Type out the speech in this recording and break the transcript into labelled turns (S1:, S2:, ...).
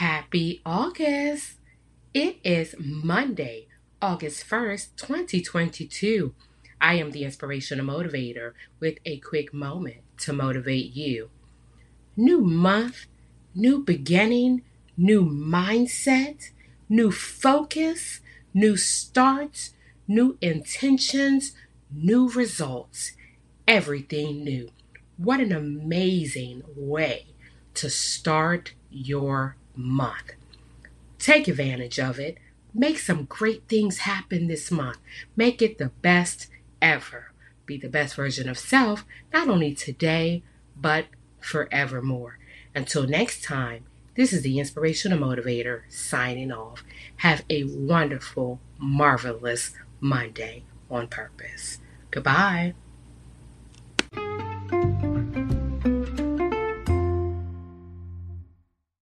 S1: Happy August! It is Monday, August 1st, 2022. I am the inspirational motivator with a quick moment to motivate you. New month, new beginning, new mindset, new focus, new starts, new intentions, new results. Everything new. What an amazing way to start your month. Take advantage of it. Make some great things happen this month. Make it the best ever. Be the best version of self, not only today, but forevermore. Until next time, this is the Inspirational Motivator signing off. Have a wonderful, marvelous Monday on purpose. Goodbye.